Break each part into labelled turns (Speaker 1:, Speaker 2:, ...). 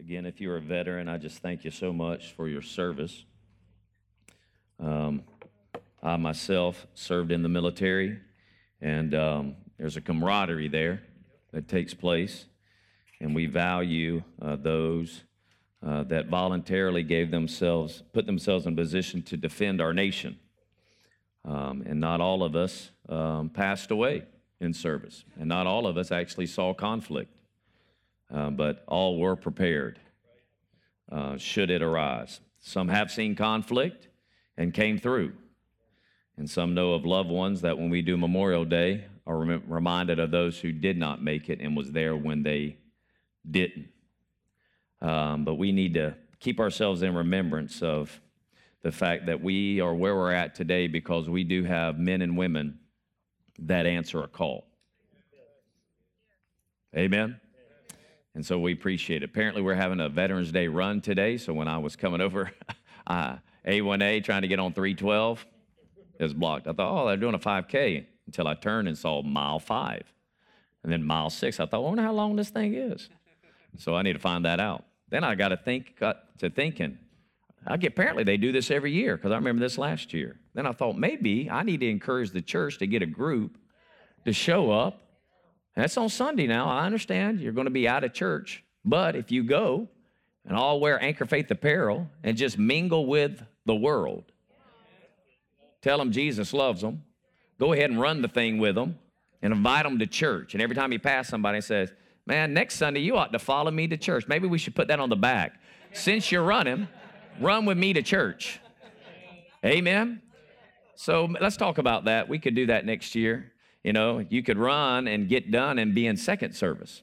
Speaker 1: Again, if you're a veteran, I just thank you so much for your service. Um, I myself served in the military, and um, there's a camaraderie there that takes place, and we value uh, those uh, that voluntarily gave themselves, put themselves in position to defend our nation. Um, and not all of us um, passed away in service, and not all of us actually saw conflict, uh, but all were prepared uh, should it arise. Some have seen conflict and came through, and some know of loved ones that when we do Memorial Day are rem- reminded of those who did not make it and was there when they didn't. Um, but we need to keep ourselves in remembrance of the fact that we are where we're at today because we do have men and women that answer a call. Amen. And so we appreciate it. Apparently, we're having a Veterans Day run today. So when I was coming over, uh, A1A trying to get on 312 it was blocked. I thought, oh, they're doing a 5K until I turned and saw mile five. And then mile six, I thought, I wonder how long this thing is. So I need to find that out. Then I got to think, got to thinking, I get, apparently they do this every year because I remember this last year. Then I thought maybe I need to encourage the church to get a group to show up. That's on Sunday now. I understand you're going to be out of church, but if you go and all wear Anchor Faith apparel and just mingle with the world, tell them Jesus loves them, go ahead and run the thing with them and invite them to church. And every time you pass somebody and says, Man, next Sunday you ought to follow me to church. Maybe we should put that on the back. Since you're running, run with me to church. Amen. So let's talk about that. We could do that next year. You know, you could run and get done and be in second service.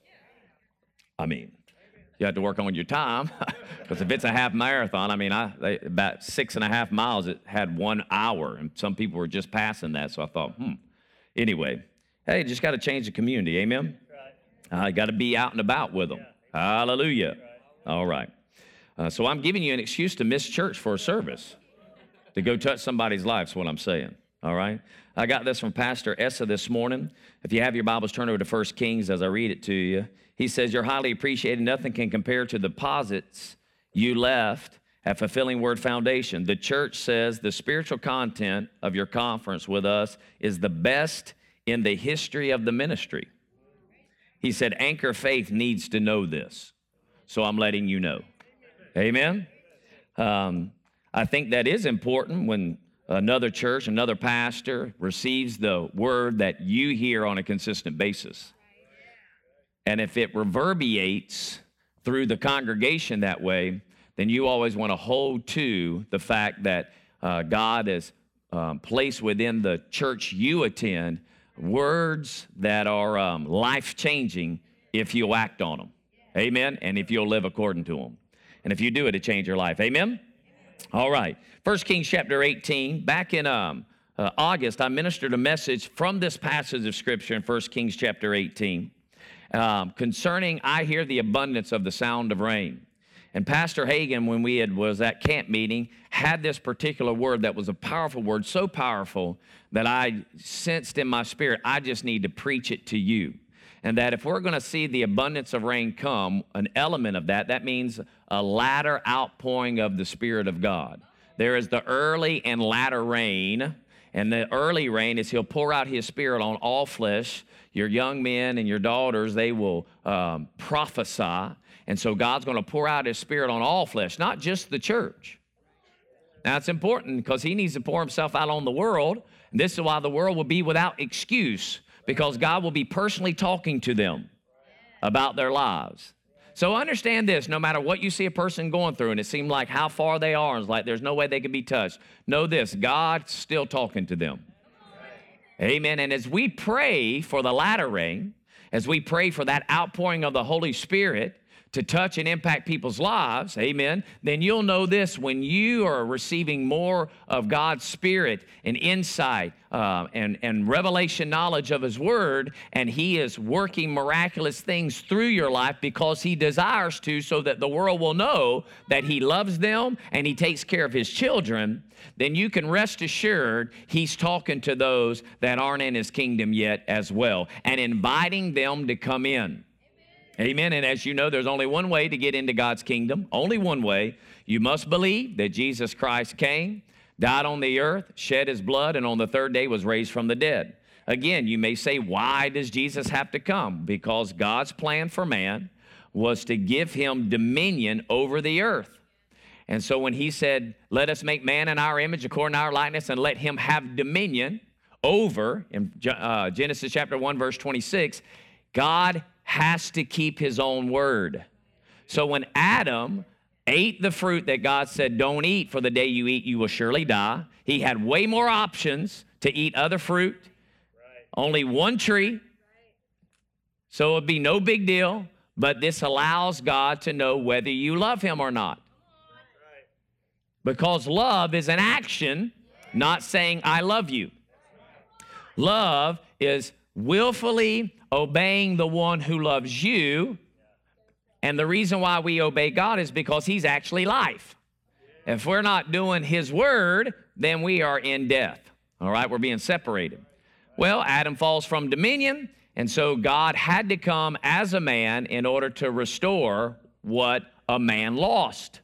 Speaker 1: I mean, you have to work on your time because if it's a half marathon, I mean, I they, about six and a half miles, it had one hour, and some people were just passing that. So I thought, hmm. Anyway, hey, just got to change the community. Amen. I got to be out and about with them. Hallelujah. All right. Uh, so I'm giving you an excuse to miss church for a service, to go touch somebody's life, is what I'm saying. All right? I got this from Pastor Essa this morning. If you have your Bibles, turn over to 1 Kings as I read it to you. He says, You're highly appreciated. Nothing can compare to the deposits you left at Fulfilling Word Foundation. The church says the spiritual content of your conference with us is the best in the history of the ministry. He said, Anchor Faith needs to know this. So I'm letting you know. Amen. Um, I think that is important when another church, another pastor receives the word that you hear on a consistent basis. And if it reverberates through the congregation that way, then you always want to hold to the fact that uh, God has um, placed within the church you attend words that are um, life changing if you'll act on them. Amen. And if you'll live according to them. And if you do it, it change your life. Amen. All right. First Kings chapter 18. Back in um, uh, August, I ministered a message from this passage of Scripture in First Kings chapter 18 um, concerning I hear the abundance of the sound of rain. And Pastor Hagin, when we had was at camp meeting, had this particular word that was a powerful word, so powerful that I sensed in my spirit, I just need to preach it to you. And that if we're going to see the abundance of rain come, an element of that, that means a latter outpouring of the Spirit of God. There is the early and latter rain. And the early rain is He'll pour out His Spirit on all flesh. Your young men and your daughters, they will um, prophesy. And so God's going to pour out His Spirit on all flesh, not just the church. Now, it's important because He needs to pour Himself out on the world. And this is why the world will be without excuse because God will be personally talking to them about their lives. So understand this no matter what you see a person going through, and it seemed like how far they are, and it's like there's no way they can be touched, know this God's still talking to them. Amen. And as we pray for the latter rain, as we pray for that outpouring of the Holy Spirit, to touch and impact people's lives, amen, then you'll know this when you are receiving more of God's Spirit and insight uh, and, and revelation knowledge of His Word, and He is working miraculous things through your life because He desires to, so that the world will know that He loves them and He takes care of His children, then you can rest assured He's talking to those that aren't in His kingdom yet as well and inviting them to come in. Amen. And as you know, there's only one way to get into God's kingdom, only one way. You must believe that Jesus Christ came, died on the earth, shed his blood, and on the third day was raised from the dead. Again, you may say, why does Jesus have to come? Because God's plan for man was to give him dominion over the earth. And so when he said, Let us make man in our image according to our likeness and let him have dominion over, in uh, Genesis chapter 1, verse 26, God has to keep his own word. So when Adam ate the fruit that God said, Don't eat, for the day you eat, you will surely die, he had way more options to eat other fruit, right. only one tree. So it'd be no big deal, but this allows God to know whether you love him or not. Because love is an action, not saying, I love you. Love is willfully obeying the one who loves you. And the reason why we obey God is because He's actually life. If we're not doing His word, then we are in death. All right, we're being separated. Well, Adam falls from dominion, and so God had to come as a man in order to restore what a man lost.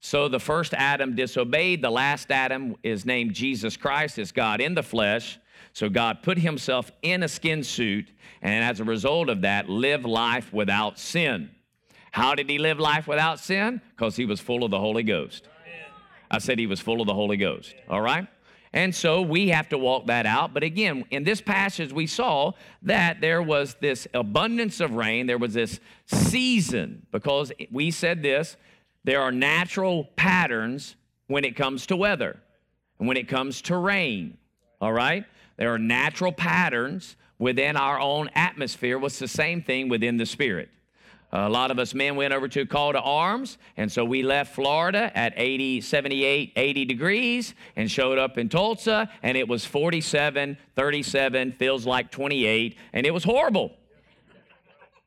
Speaker 1: So the first Adam disobeyed. The last Adam is named Jesus Christ, is God in the flesh. So God put himself in a skin suit, and as a result of that, live life without sin. How did he live life without sin? Because he was full of the Holy Ghost. I said he was full of the Holy Ghost. All right? And so we have to walk that out. But again, in this passage, we saw that there was this abundance of rain, there was this season, because we said this there are natural patterns when it comes to weather and when it comes to rain. All right? There are natural patterns within our own atmosphere. What's the same thing within the spirit? A lot of us men went over to call to arms, and so we left Florida at 80, 78, 80 degrees and showed up in Tulsa, and it was 47, 37, feels like 28, and it was horrible.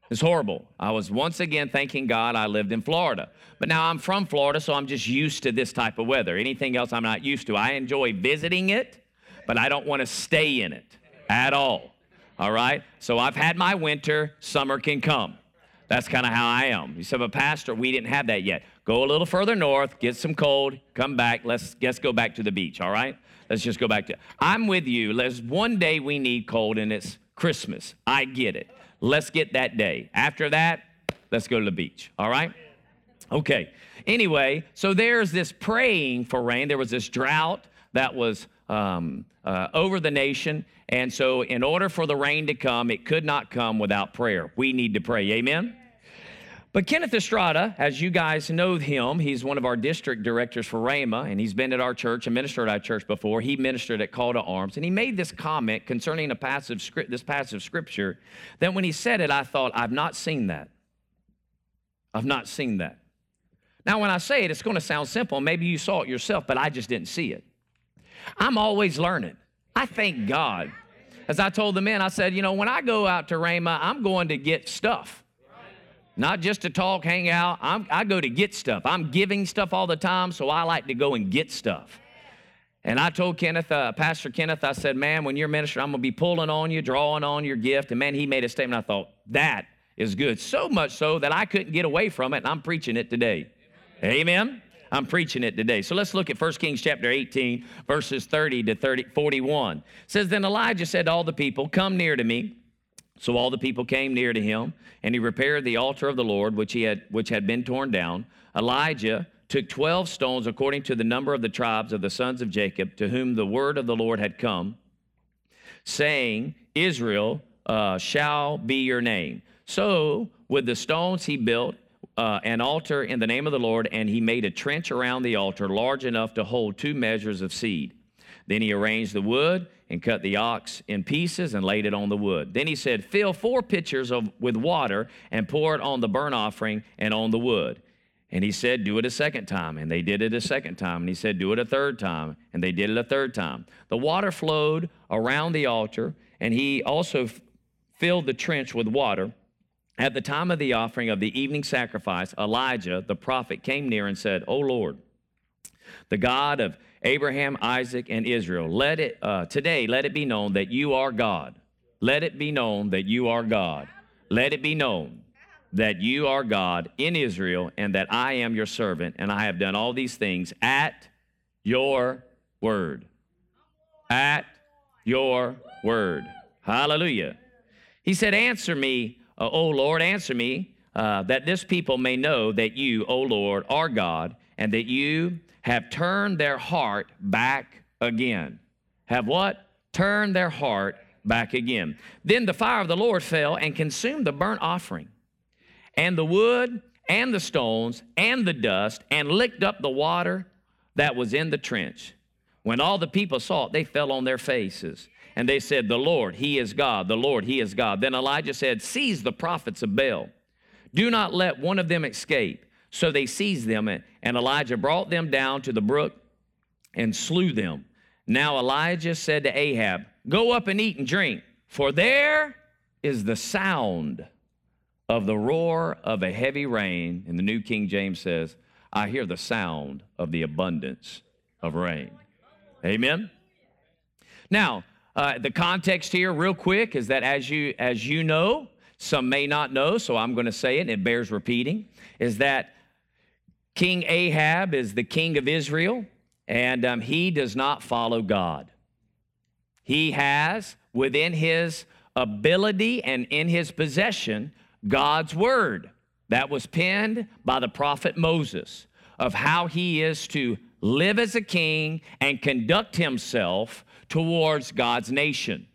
Speaker 1: It's horrible. I was once again thanking God I lived in Florida. But now I'm from Florida, so I'm just used to this type of weather. Anything else I'm not used to. I enjoy visiting it, but I don't want to stay in it at all. All right? So I've had my winter, summer can come. That's kind of how I am. You said, but Pastor, we didn't have that yet. Go a little further north, get some cold, come back. Let's, let's go back to the beach, all right? Let's just go back to. I'm with you. Let's one day we need cold, and it's Christmas. I get it. Let's get that day. After that, let's go to the beach, all right? Okay. Anyway, so there's this praying for rain. There was this drought that was um, uh, over the nation. And so, in order for the rain to come, it could not come without prayer. We need to pray. Amen? But Kenneth Estrada, as you guys know him, he's one of our district directors for Rhema, and he's been at our church and ministered at our church before. He ministered at Call to Arms, and he made this comment concerning a passive script, this passive scripture. That when he said it, I thought, I've not seen that. I've not seen that. Now, when I say it, it's going to sound simple. Maybe you saw it yourself, but I just didn't see it. I'm always learning. I thank God. As I told the men, I said, you know, when I go out to Rhema, I'm going to get stuff. Not just to talk, hang out. I'm, I go to get stuff. I'm giving stuff all the time, so I like to go and get stuff. And I told Kenneth, uh, Pastor Kenneth, I said, man, when you're ministering, I'm going to be pulling on you, drawing on your gift. And man, he made a statement. I thought, that is good. So much so that I couldn't get away from it, and I'm preaching it today. Amen. I'm preaching it today. So let's look at 1 Kings chapter 18, verses 30 to 30, 41. It says, Then Elijah said to all the people, Come near to me. So all the people came near to him, and he repaired the altar of the Lord, which, he had, which had been torn down. Elijah took 12 stones according to the number of the tribes of the sons of Jacob, to whom the word of the Lord had come, saying, Israel uh, shall be your name. So with the stones he built uh, an altar in the name of the Lord, and he made a trench around the altar large enough to hold two measures of seed. Then he arranged the wood and cut the ox in pieces and laid it on the wood. Then he said, Fill four pitchers of, with water and pour it on the burnt offering and on the wood. And he said, Do it a second time. And they did it a second time. And he said, Do it a third time. And they did it a third time. The water flowed around the altar, and he also f- filled the trench with water. At the time of the offering of the evening sacrifice, Elijah the prophet came near and said, O Lord, the God of Abraham, Isaac, and Israel, let it uh, today let it be known that you are God. Let it be known that you are God. Let it be known. that you are God in Israel and that I am your servant, and I have done all these things at your word. At your word. Hallelujah. He said, Answer me, uh, O Lord, answer me, uh, that this people may know that you, O Lord, are God, and that you have turned their heart back again. Have what? Turned their heart back again. Then the fire of the Lord fell and consumed the burnt offering, and the wood, and the stones, and the dust, and licked up the water that was in the trench. When all the people saw it, they fell on their faces. And they said, The Lord, He is God. The Lord, He is God. Then Elijah said, Seize the prophets of Baal. Do not let one of them escape. So they seized them, and Elijah brought them down to the brook and slew them. Now Elijah said to Ahab, Go up and eat and drink, for there is the sound of the roar of a heavy rain. And the New King James says, I hear the sound of the abundance of rain. Amen. Now, uh, the context here, real quick, is that as you as you know, some may not know, so I'm going to say it. And it bears repeating. Is that King Ahab is the king of Israel, and um, he does not follow God. He has within his ability and in his possession God's word that was penned by the prophet Moses of how he is to live as a king and conduct himself towards God's nation.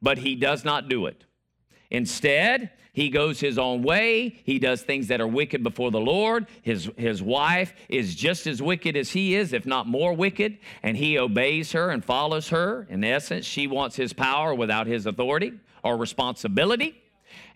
Speaker 1: But he does not do it. Instead, he goes his own way. He does things that are wicked before the Lord. His, his wife is just as wicked as he is, if not more wicked, and he obeys her and follows her. In essence, she wants his power without his authority or responsibility.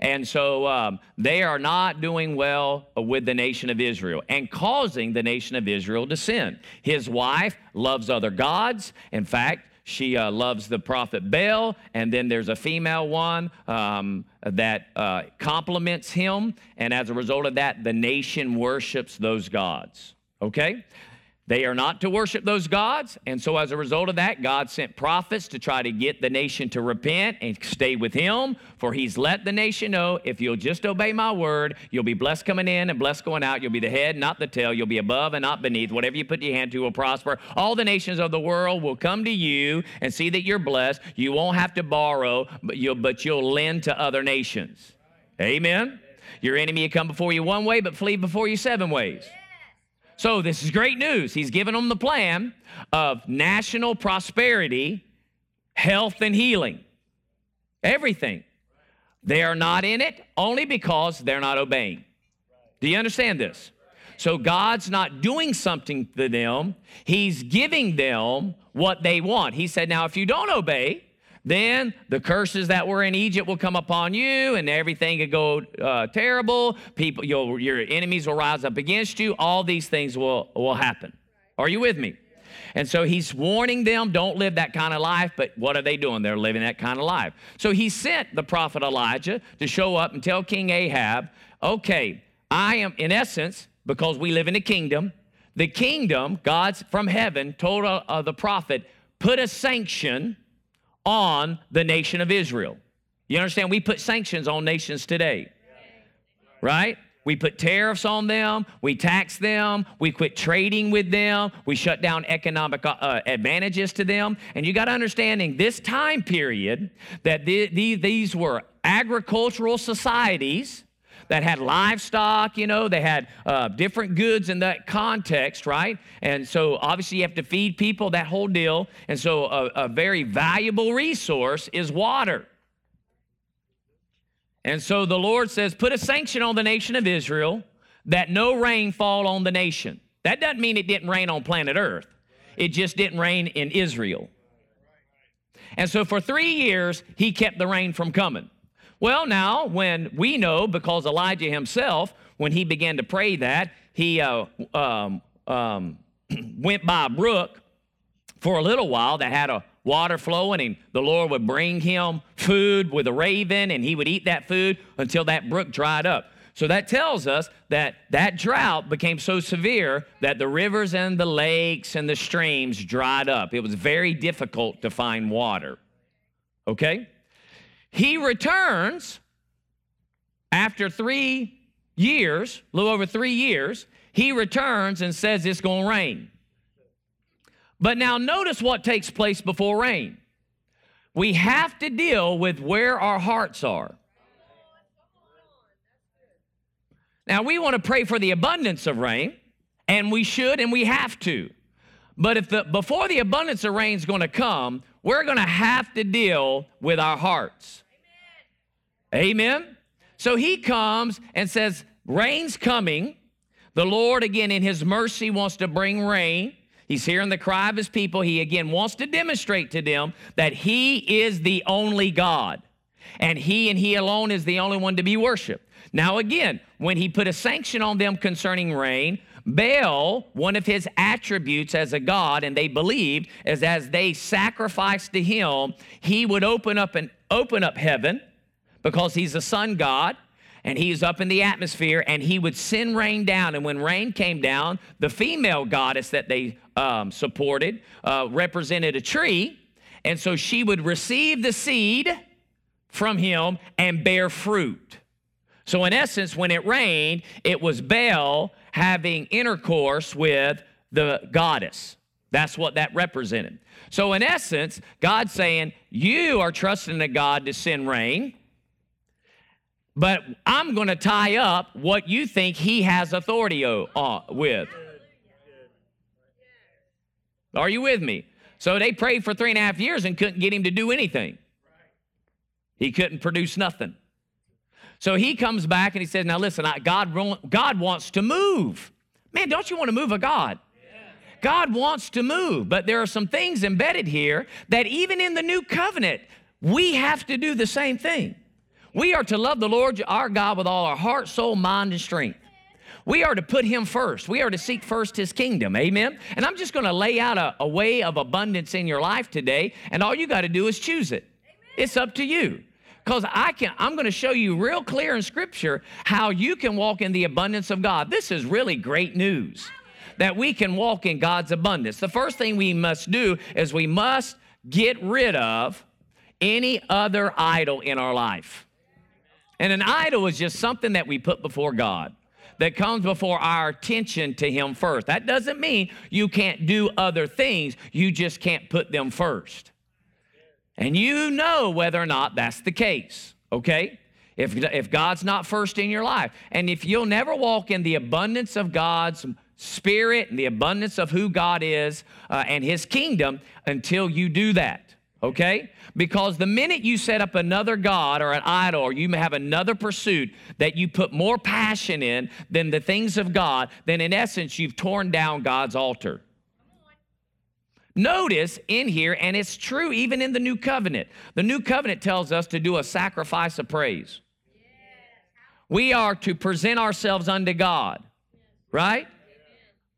Speaker 1: And so um, they are not doing well with the nation of Israel and causing the nation of Israel to sin. His wife loves other gods. In fact, she uh, loves the prophet Baal, and then there's a female one um, that uh, complements him, and as a result of that, the nation worships those gods. Okay? They are not to worship those gods. And so, as a result of that, God sent prophets to try to get the nation to repent and stay with Him. For He's let the nation know if you'll just obey my word, you'll be blessed coming in and blessed going out. You'll be the head, not the tail. You'll be above and not beneath. Whatever you put your hand to will prosper. All the nations of the world will come to you and see that you're blessed. You won't have to borrow, but you'll, but you'll lend to other nations. Amen. Your enemy will come before you one way, but flee before you seven ways. So, this is great news. He's given them the plan of national prosperity, health, and healing. Everything. They are not in it only because they're not obeying. Do you understand this? So, God's not doing something to them, He's giving them what they want. He said, Now, if you don't obey, then the curses that were in Egypt will come upon you, and everything will go uh, terrible. People, your enemies will rise up against you. All these things will, will happen. Are you with me? And so he's warning them, don't live that kind of life. But what are they doing? They're living that kind of life. So he sent the prophet Elijah to show up and tell King Ahab, okay, I am, in essence, because we live in a kingdom, the kingdom, God's from heaven, told uh, the prophet, put a sanction on the nation of Israel. You understand? We put sanctions on nations today, right? We put tariffs on them. We tax them. We quit trading with them. We shut down economic uh, uh advantages to them. And you got to understand in this time period that the, the, these were agricultural societies that had livestock, you know, they had uh, different goods in that context, right? And so obviously you have to feed people, that whole deal. And so a, a very valuable resource is water. And so the Lord says, put a sanction on the nation of Israel that no rain fall on the nation. That doesn't mean it didn't rain on planet Earth, it just didn't rain in Israel. And so for three years, he kept the rain from coming. Well, now, when we know, because Elijah himself, when he began to pray that, he uh, um, um, went by a brook for a little while that had a water flowing, and the Lord would bring him food with a raven, and he would eat that food until that brook dried up. So that tells us that that drought became so severe that the rivers and the lakes and the streams dried up. It was very difficult to find water. Okay? He returns after three years, a little over three years, he returns and says it's going to rain. But now notice what takes place before rain. We have to deal with where our hearts are. Now, we want to pray for the abundance of rain, and we should and we have to. But if the before the abundance of rain is going to come, we're going to have to deal with our hearts. Amen. So he comes and says, Rain's coming. The Lord, again, in his mercy, wants to bring rain. He's hearing the cry of his people. He again wants to demonstrate to them that he is the only God. And he and he alone is the only one to be worshiped. Now, again, when he put a sanction on them concerning rain, Baal, one of his attributes as a god, and they believed, is as they sacrificed to him, he would open up and open up heaven because he's a sun god and he's up in the atmosphere and he would send rain down. And when rain came down, the female goddess that they um, supported uh, represented a tree. And so she would receive the seed from him and bear fruit. So, in essence, when it rained, it was Baal having intercourse with the goddess. That's what that represented. So, in essence, God's saying, You are trusting a God to send rain, but I'm going to tie up what you think He has authority uh, with. Are you with me? So they prayed for three and a half years and couldn't get him to do anything. He couldn't produce nothing. So he comes back and he says, Now listen, God, God wants to move. Man, don't you want to move a God? God wants to move, but there are some things embedded here that even in the new covenant, we have to do the same thing. We are to love the Lord our God with all our heart, soul, mind, and strength. We are to put him first. We are to seek first his kingdom. Amen. And I'm just going to lay out a, a, way of abundance in your life today, and all you got to do is choose it. Amen. It's up to you because I can I'm going to show you real clear in scripture how you can walk in the abundance of God. This is really great news that we can walk in God's abundance. The first thing we must do is we must get rid of any other idol in our life. And an idol is just something that we put before God that comes before our attention to Him first. That doesn't mean you can't do other things, you just can't put them first. And you know whether or not that's the case, okay? If, if God's not first in your life, and if you'll never walk in the abundance of God's spirit and the abundance of who God is uh, and His kingdom until you do that, okay? Because the minute you set up another God or an idol, or you have another pursuit that you put more passion in than the things of God, then in essence, you've torn down God's altar. Notice in here, and it's true even in the new covenant, the new covenant tells us to do a sacrifice of praise. We are to present ourselves unto God, right?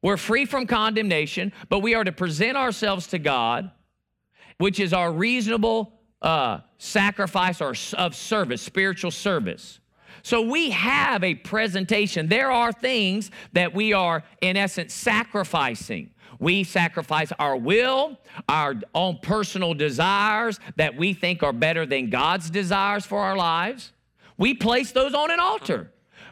Speaker 1: We're free from condemnation, but we are to present ourselves to God, which is our reasonable uh, sacrifice or of service, spiritual service. So we have a presentation. There are things that we are, in essence, sacrificing. We sacrifice our will, our own personal desires that we think are better than God's desires for our lives. We place those on an altar.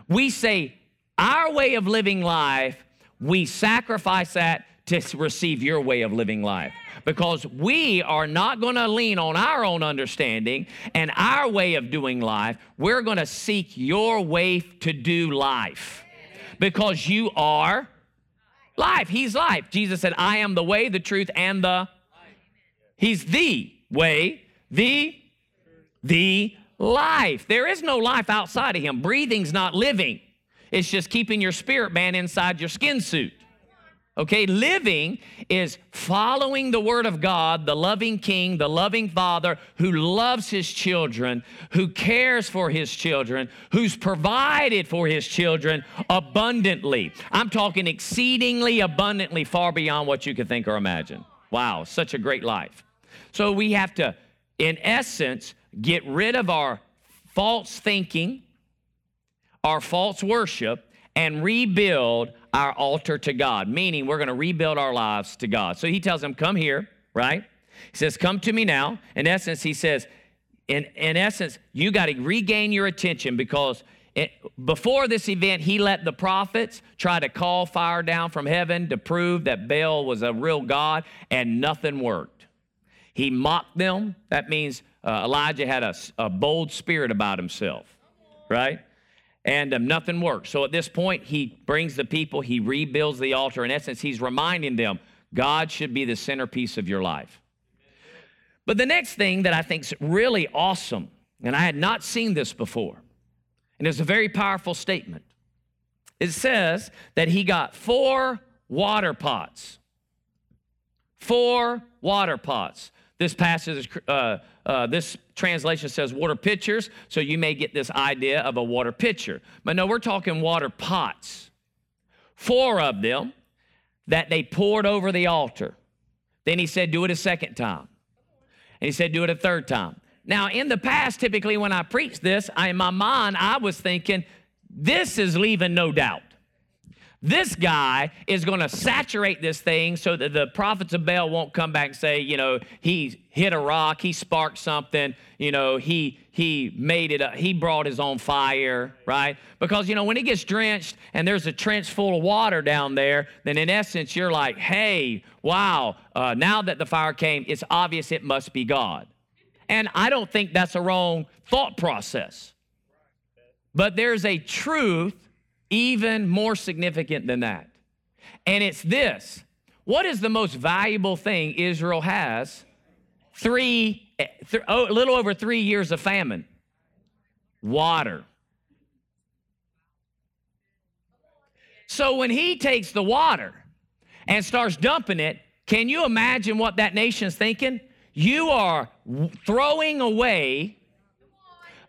Speaker 1: We say, our way of living life, we sacrifice that to receive your way of living life because we are not going to lean on our own understanding and our way of doing life. We're going to seek your way to do life because you are Life. He's life. Jesus said, I am the way, the truth, and the. He's the way, the, the life. There is no life outside of him. Breathing's not living. It's just keeping your spirit man inside your skin suit. Okay, living is following the word of God, the loving king, the loving father who loves his children, who cares for his children, who's provided for his children abundantly. I'm talking exceedingly abundantly, far beyond what you could think or imagine. Wow, such a great life. So we have to, in essence, get rid of our false thinking, our false worship, and rebuild our altar to God, meaning we're going to rebuild our lives to God. So he tells them, Come here, right? He says, Come to me now. In essence, he says, in, in essence, you got to regain your attention because it, before this event, he let the prophets try to call fire down from heaven to prove that Baal was a real God, and nothing worked. He mocked them. That means uh, Elijah had a, a, bold spirit about himself, right? And um, nothing worked. So at this point, he brings the people, he rebuilds the altar. In essence, he's reminding them God should be the centerpiece of your life. But the next thing that I think is really awesome, and I had not seen this before, and it's a very powerful statement. It says that he got four water pots. Four water pots. This passage, uh, uh, this translation says water pitchers, so you may get this idea of a water pitcher. But no, we're talking water pots. Four of them that they poured over the altar. Then he said, Do it a second time. And he said, Do it a third time. Now, in the past, typically when I preached this, I, in my mind, I was thinking, This is leaving no doubt. This guy is going to saturate this thing so that the prophets of Baal won't come back and say, you know, he hit a rock, he sparked something, you know, he he made it, up, he brought his own fire, right? Because you know when it gets drenched and there's a trench full of water down there, then in essence you're like, hey, wow, uh, now that the fire came, it's obvious it must be God. And I don't think that's a wrong thought process. But there's a truth even more significant than that. And it's this what is the most valuable thing Israel has? Three, th- oh, a little over three years of famine water. So when he takes the water and starts dumping it, can you imagine what that nation's thinking? You are throwing away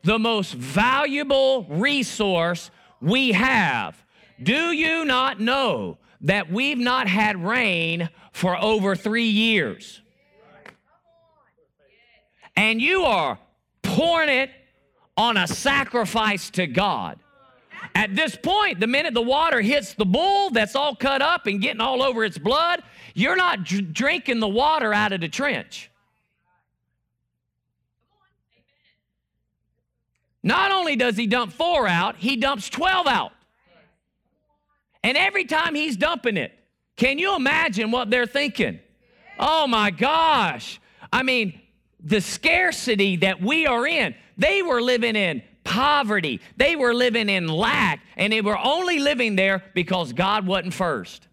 Speaker 1: the most valuable resource we have. Do you not know that we've not had rain for over three years? And you are pouring it on a sacrifice to God. At this point, the minute the water hits the bull that's all cut up and getting all over its blood, you're not dr- drinking the water out of the trench. Not only does he dump four out, he dumps 12 out. And every time he's dumping it, can you imagine what they're thinking? Oh my gosh. I mean, the scarcity that we are in, they were living in poverty, they were living in lack, and they were only living there because God wasn't first.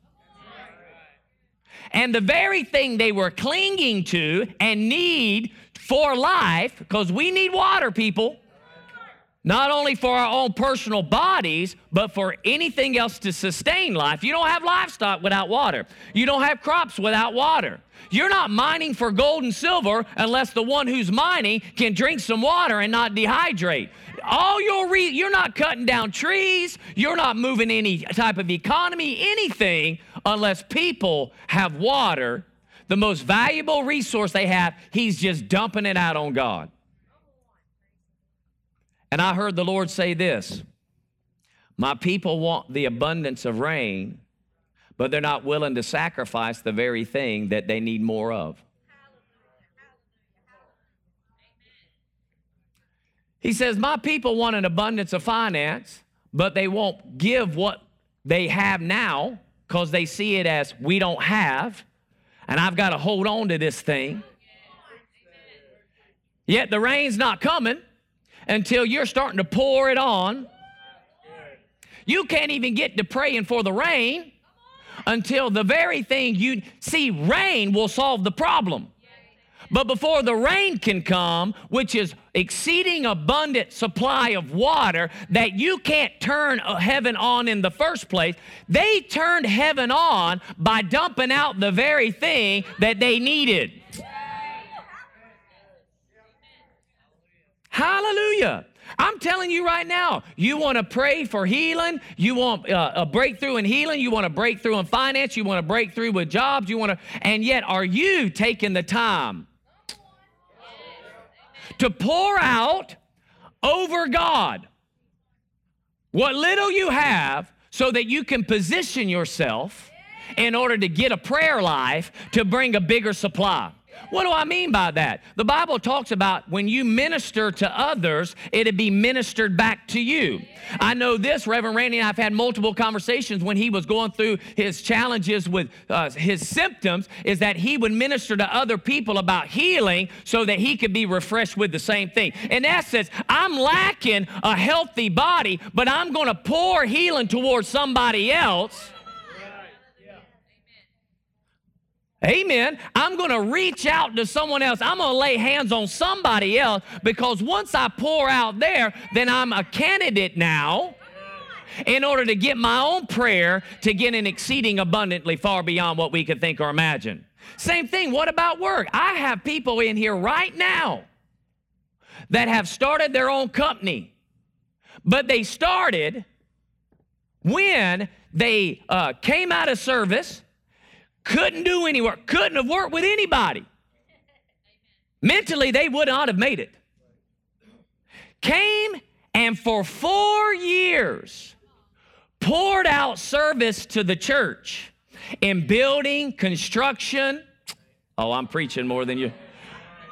Speaker 1: And the very thing they were clinging to and need for life, because we need water, people not only for our own personal bodies, but for anything else to sustain life. You don't have livestock without water, you don't have crops without water. You're not mining for gold and silver unless the one who's mining can drink some water and not dehydrate. All your re- you're not cutting down trees, you're not moving any type of economy, anything unless people have water. The most valuable resource they have, he's just dumping it out on God. And I heard the Lord say this My people want the abundance of rain, but they're not willing to sacrifice the very thing that they need more of. He says, My people want an abundance of finance, but they won't give what they have now because they see it as we don't have, and I've got to hold on to this thing. Yet the rain's not coming until you're starting to pour it on. You can't even get to praying for the rain until the very thing you see, rain will solve the problem. But before the rain can come, which is exceeding abundant supply of water that you can't turn uh, heaven on in the first place, they turned heaven on by dumping out the very thing that they needed. Hallelujah. I'm telling you right now, you want to pray for healing, you want uh, a breakthrough in healing, you want a breakthrough in finance, you want a breakthrough with jobs, you want to, and yet are you taking the time to pour out over God what little you have so that you can position yourself in order to get a prayer life to bring a bigger supply? What do I mean by that? The Bible talks about when you minister to others, it'd be ministered back to you. I know this, Reverend Randy and I have had multiple conversations when he was going through his challenges with uh, his symptoms, is that he would minister to other people about healing so that he could be refreshed with the same thing. In essence, I'm lacking a healthy body, but I'm going to pour healing towards somebody else Amen. I'm going to reach out to someone else. I'm going to lay hands on somebody else because once I pour out there, then I'm a candidate now in order to get my own prayer to get an exceeding abundantly far beyond what we could think or imagine. Same thing. What about work? I have people in here right now that have started their own company, but they started when they uh, came out of service couldn't do any work, couldn't have worked with anybody. Mentally, they would not have made it. Came and for four years poured out service to the church in building, construction. Oh, I'm preaching more than you.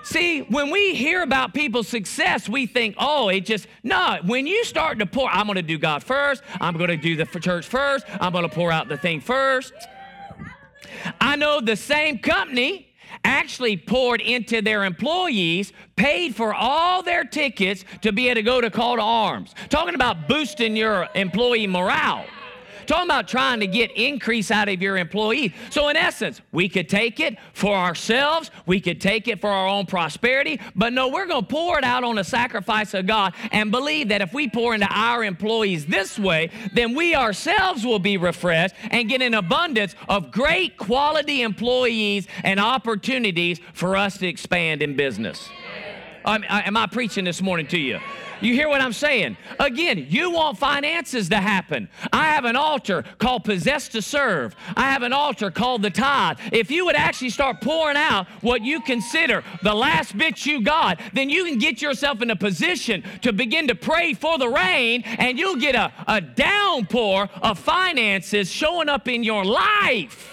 Speaker 1: See, when we hear about people's success, we think, oh, it just, no. When you start to pour, I'm going to do God first. I'm going to do the church first. I'm going to pour out the thing first. I know the same company actually poured into their employees, paid for all their tickets to be able to go to call to arms. Talking about boosting your employee morale. Talking about trying to get increase out of your employees. So, in essence, we could take it for ourselves, we could take it for our own prosperity, but no, we're going to pour it out on the sacrifice of God and believe that if we pour into our employees this way, then we ourselves will be refreshed and get an abundance of great quality employees and opportunities for us to expand in business. Am I preaching this morning to you? You hear what I'm saying? Again, you want finances to happen. I have an altar called Possess to Serve. I have an altar called the tithe. If you would actually start pouring out what you consider the last bit you got, then you can get yourself in a position to begin to pray for the rain and you'll get a, a downpour of finances showing up in your life.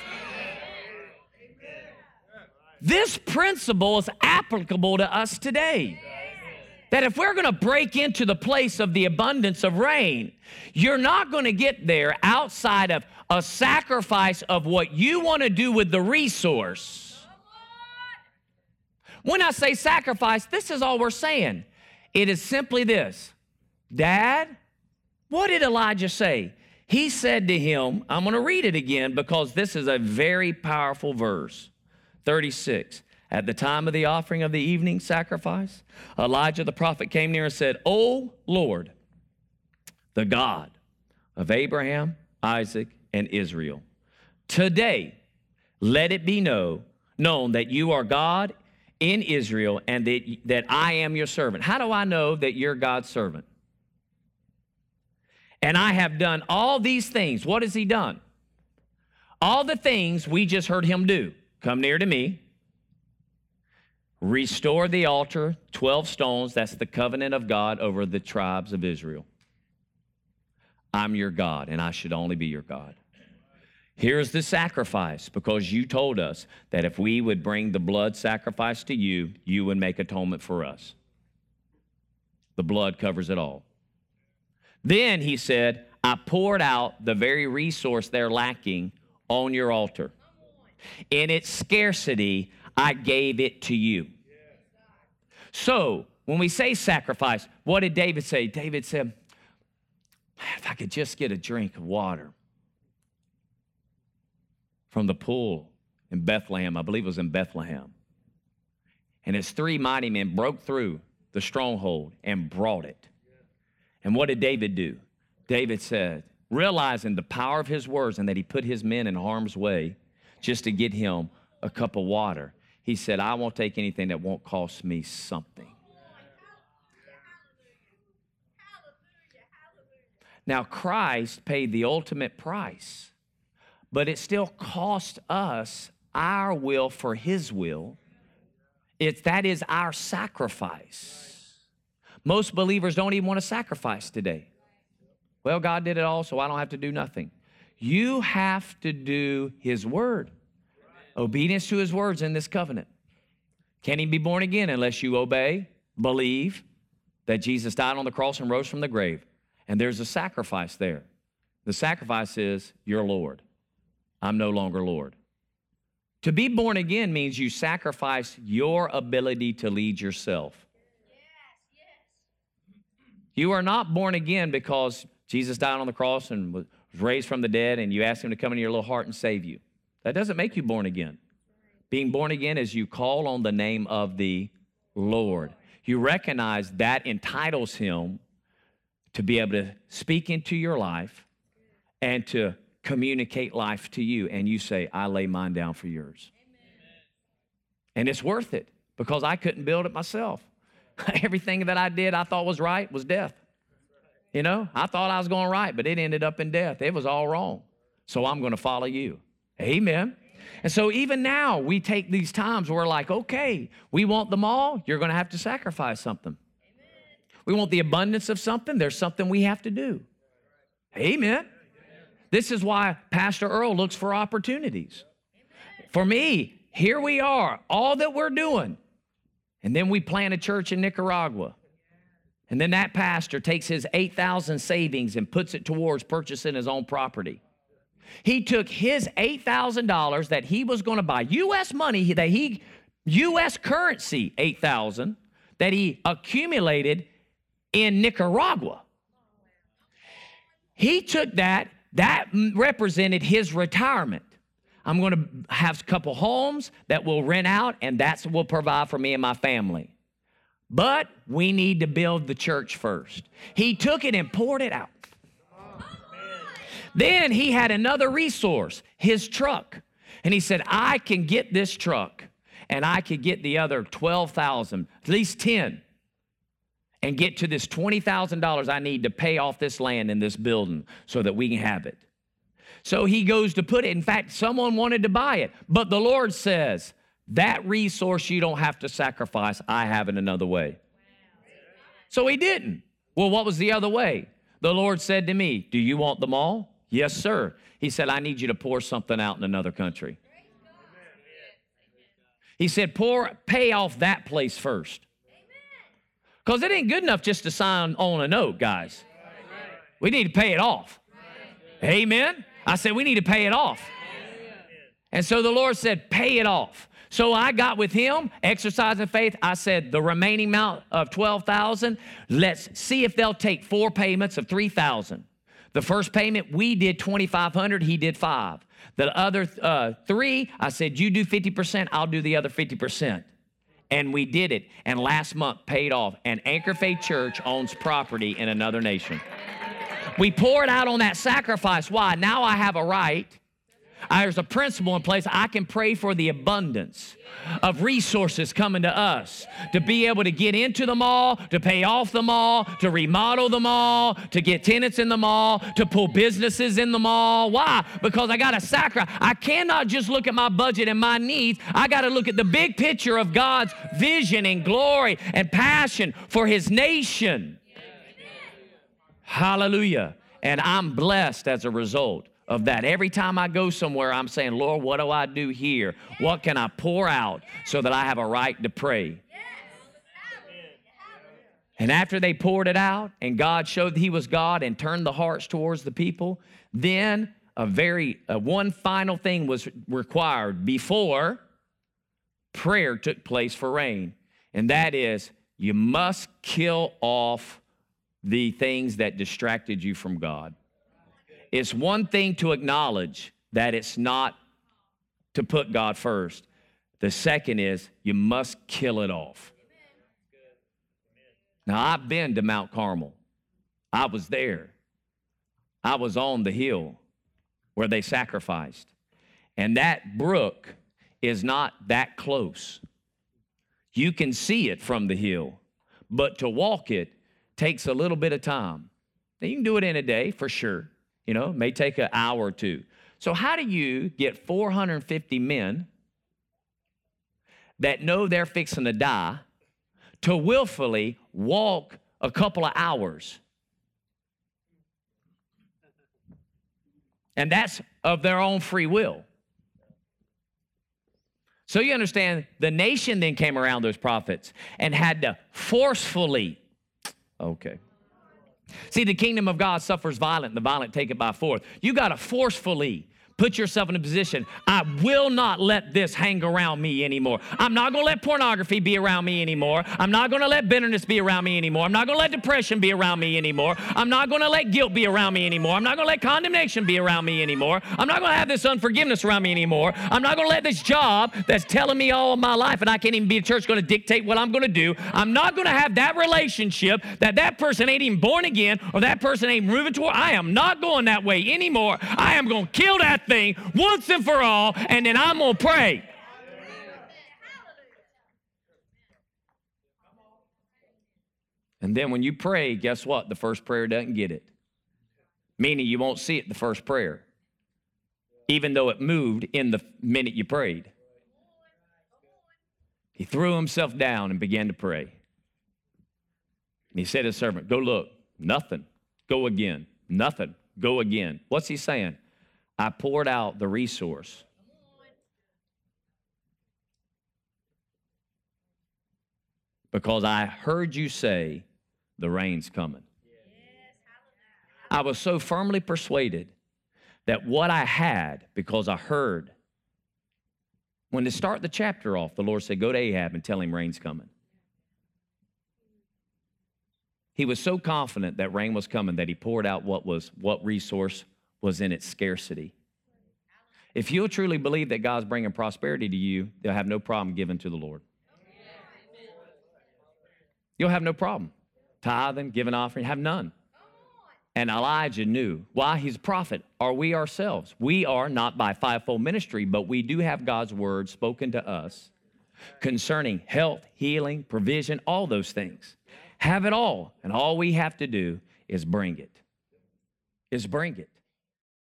Speaker 1: This principle is applicable to us today that if we're going to break into the place of the abundance of rain, you're not going to get there outside of a sacrifice of what you want to do with the resource. When I say sacrifice, this is all we're saying. It is simply this Dad, what did Elijah say? He said to him, I'm going to read it again because this is a very powerful verse 36. At the time of the offering of the evening sacrifice, Elijah the prophet came near and said, O Lord, the God of Abraham, Isaac, and Israel, today let it be know, known that you are God in Israel and that, that I am your servant. How do I know that you're God's servant? And I have done all these things. What has he done? All the things we just heard him do. Come near to me, Restore the altar, 12 stones. That's the covenant of God over the tribes of Israel. I'm your God, and I should only be your God. Here's the sacrifice because you told us that if we would bring the blood sacrifice to you, you would make atonement for us. The blood covers it all. Then he said, I poured out the very resource they're lacking on your altar. In its scarcity, I gave it to you. So, when we say sacrifice, what did David say? David said, if I could just get a drink of water from the pool in Bethlehem, I believe it was in Bethlehem. And his three mighty men broke through the stronghold and brought it. And what did David do? David said, realizing the power of his words and that he put his men in harm's way just to get him a cup of water, he said, I won't take anything that won't cost me something. Now, Christ paid the ultimate price, but it still cost us our will for his will. It's, that is our sacrifice. Most believers don't even want to sacrifice today. Well, God did it all, so I don't have to do nothing. You have to do his word obedience to his words in this covenant. Can't even be born again unless you obey, believe that Jesus died on the cross and rose from the grave. And there's a sacrifice there. The sacrifice is, You're Lord. I'm no longer Lord. To be born again means you sacrifice your ability to lead yourself. Yes, yes. You are not born again because Jesus died on the cross and was raised from the dead and you ask him to come into your little heart and save you. That doesn't make you born again. Being born again is you call on the name of the Lord. You recognize that entitles him to be able to speak into your life and to communicate life to you. And you say, I lay mine down for yours. Amen. And it's worth it because I couldn't build it myself. Everything that I did I thought was right was death. You know, I thought I was going right, but it ended up in death. It was all wrong. So I'm going to follow you. Amen. And so even now, we take these times where we're like, okay, we want them all, you're going to have to sacrifice something. Amen. We want the abundance of something, there's something we have to do. Amen. This is why Pastor Earl looks for opportunities. For me, here we are, all that we're doing. And then we plant a church in Nicaragua. And then that pastor takes his 8,000 savings and puts it towards purchasing his own property. He took his $8,000 that he was going to buy, US money that he US currency 8,000 that he accumulated in Nicaragua. He took that that represented his retirement. I'm going to have a couple homes that will rent out, and that's will provide for me and my family. But we need to build the church first. He took it and poured it out. Then he had another resource, his truck. And he said, I can get this truck and I could get the other 12,000, at least 10, and get to this $20,000 I need to pay off this land in this building so that we can have it. So he goes to put it. In fact, someone wanted to buy it, but the Lord says, That resource you don't have to sacrifice, I have it another way. So he didn't. Well, what was the other way? The Lord said to me, Do you want them all? Yes, sir. He said, I need you to pour something out in another country. He said, pour, pay off that place first. Because it ain't good enough just to sign on a note, guys. We need to pay it off. Amen. I said, we need to pay it off. And so the Lord said, pay it off. So I got with him, exercising faith. I said, the remaining amount of 12,000, let's see if they'll take four payments of 3,000. The first payment, we did 2,500, he did five. The other uh, three, I said, you do 50%, I'll do the other 50%. And we did it. And last month paid off. And Anchor Faith Church owns property in another nation. We poured out on that sacrifice. Why? Now I have a right there's a principle in place. I can pray for the abundance of resources coming to us to be able to get into the mall, to pay off the mall, to remodel the mall, to get tenants in the mall, to pull businesses in the mall. Why? Because I got to sacrifice. I cannot just look at my budget and my needs. I got to look at the big picture of God's vision and glory and passion for His nation. Hallelujah. And I'm blessed as a result of that. Every time I go somewhere, I'm saying, Lord, what do I do here? What can I pour out so that I have a right to pray? And after they poured it out and God showed that He was God and turned the hearts towards the people, then a very uh, one final thing was required before prayer took place for rain, and that is you must kill off the things that distracted you from God it's one thing to acknowledge that it's not to put God first. The second is you must kill it off. Now, I've been to Mount Carmel, I was there. I was on the hill where they sacrificed. And that brook is not that close. You can see it from the hill, but to walk it takes a little bit of time. Now, you can do it in a day for sure. You know, may take an hour or two. So, how do you get 450 men that know they're fixing to die to willfully walk a couple of hours? And that's of their own free will. So you understand, the nation then came around those prophets and had to forcefully, okay. See, the kingdom of God suffers violent, and the violent take it by force. You got to forcefully Put yourself in a position. I will not let this hang around me anymore. I'm not going to let pornography be around me anymore. I'm not going to let bitterness be around me anymore. I'm not going to let depression be around me anymore. I'm not going to let guilt be around me anymore. I'm not going to let condemnation be around me anymore. I'm not going to have this unforgiveness around me anymore. I'm not going to let this job that's telling me all of my life and I can't even be a church going to dictate what I'm going to do. I'm not going to have that relationship that that person ain't even born again or that person ain't moving toward. I am not going that way anymore. I am going to kill that thing once and for all, and then I'm going to pray. And then when you pray, guess what? The first prayer doesn't get it. Meaning you won't see it the first prayer, even though it moved in the minute you prayed. He threw himself down and began to pray. And he said to his servant, Go look. Nothing. Go again. Nothing. Go again. What's he saying? I poured out the resource. Because I heard you say the rain's coming. I was so firmly persuaded that what I had, because I heard, when to start the chapter off, the Lord said, Go to Ahab and tell him rain's coming. He was so confident that rain was coming that he poured out what was what resource was in its scarcity. If you'll truly believe that God's bringing prosperity to you, they'll have no problem giving to the Lord. You'll have no problem. Tithing, giving offering, have none. And Elijah knew. Why? He's a prophet. Are we ourselves? We are not by fivefold ministry, but we do have God's word spoken to us concerning health, healing, provision, all those things. Have it all. And all we have to do is bring it. Is bring it.